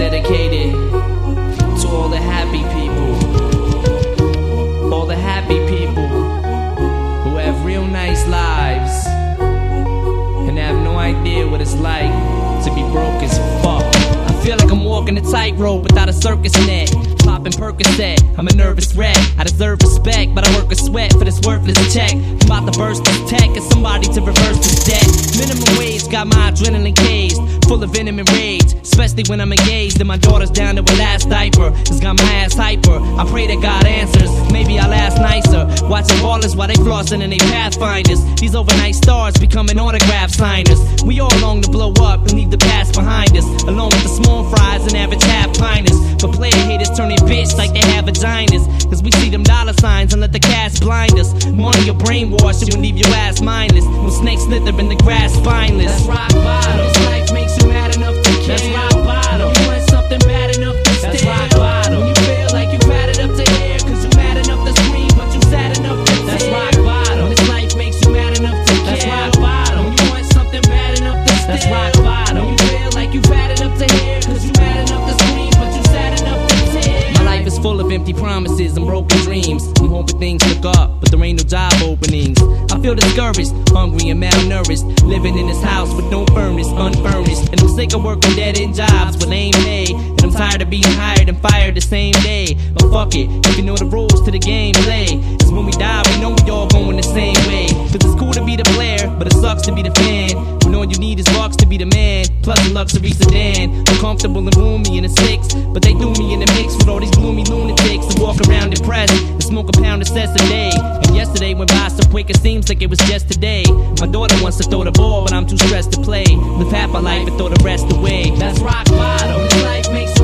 dedicated to all the happy people. All the happy people who have real nice lives and have no idea what it's like to be broke as fuck. I feel like I'm walking a tightrope without a circus net. Popping Percocet, I'm a nervous wreck. I deserve respect, but I work a sweat for this worthless check. I'm about to burst this tech as somebody to reverse this debt. Minimum wage got my adrenaline caged, full of venom and rage. Especially when I'm engaged and my daughter's down to her last diaper. It's got my ass hyper. I pray that God answers. Maybe I'll ask nicer. Watching ballers while they flossing and they pathfinders. These overnight stars becoming autograph signers. We all long to blow up and leave the past behind us, along with the small fries and average half piners. But player haters turning bitch like they have vaginas. Cause we see them dollar signs and let the cash blind us. Money your brainwash, it will leave your ass mindless. When snakes slither in the grass spineless. That's rock empty promises and broken dreams. I'm hoping things look up, but there ain't no job openings. I feel discouraged, hungry and malnourished. Living in this house with no furnace, unfurnished. And I'm sick of working dead end jobs with lame pay. And I'm tired of being hired and fired the same day. But fuck it, if you know the rules to the game, play. Cause when we die, we know we all going the same way. Cause it's cool to be the player, but it sucks to be the fan. When all you need is bucks to be the man, plus a luxury sedan. I'm comfortable and roomy in a six, but they threw me in the mix with all these gloomy lunatics smoke a pound of cess a day. And yesterday went by so quick it seems like it was just today. My daughter wants to throw the ball, but I'm too stressed to play. Live half my life and throw the rest away. That's rock bottom. Life makes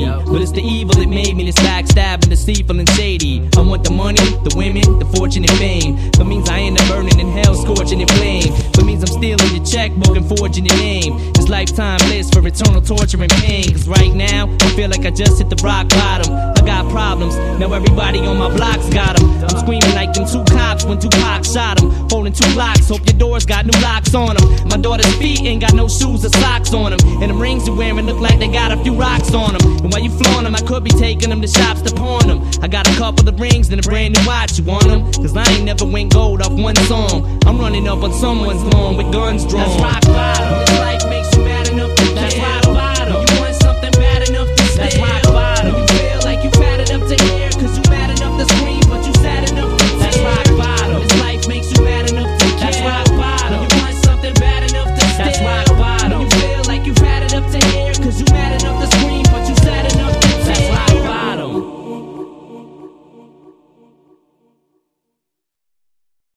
me. But it's the evil that made me this backstabbing, deceitful and shady. I want the money, the women, the fortune and fame. That means I end up burning in hell, scorching in flame. That means I'm stealing your checkbook and forging your name. It's lifetime bliss for eternal torture and pain. Cause right now, I feel like I just hit the rock bottom. I got problems, now everybody on my block's got them. I'm screaming like them two cops when Tupac shot them. Holding two Glocks, hope your doors got new locks on them. My daughter's feet ain't got no shoes or socks on them. Rings you're wearing look like they got a few rocks on them. And while you flaunt them, I could be taking them to shops to pawn them. I got a couple of rings and a brand new watch, you want them? Cause I ain't never went gold off one song. I'm running up on someone's lawn with guns drawn. That's rock bottom.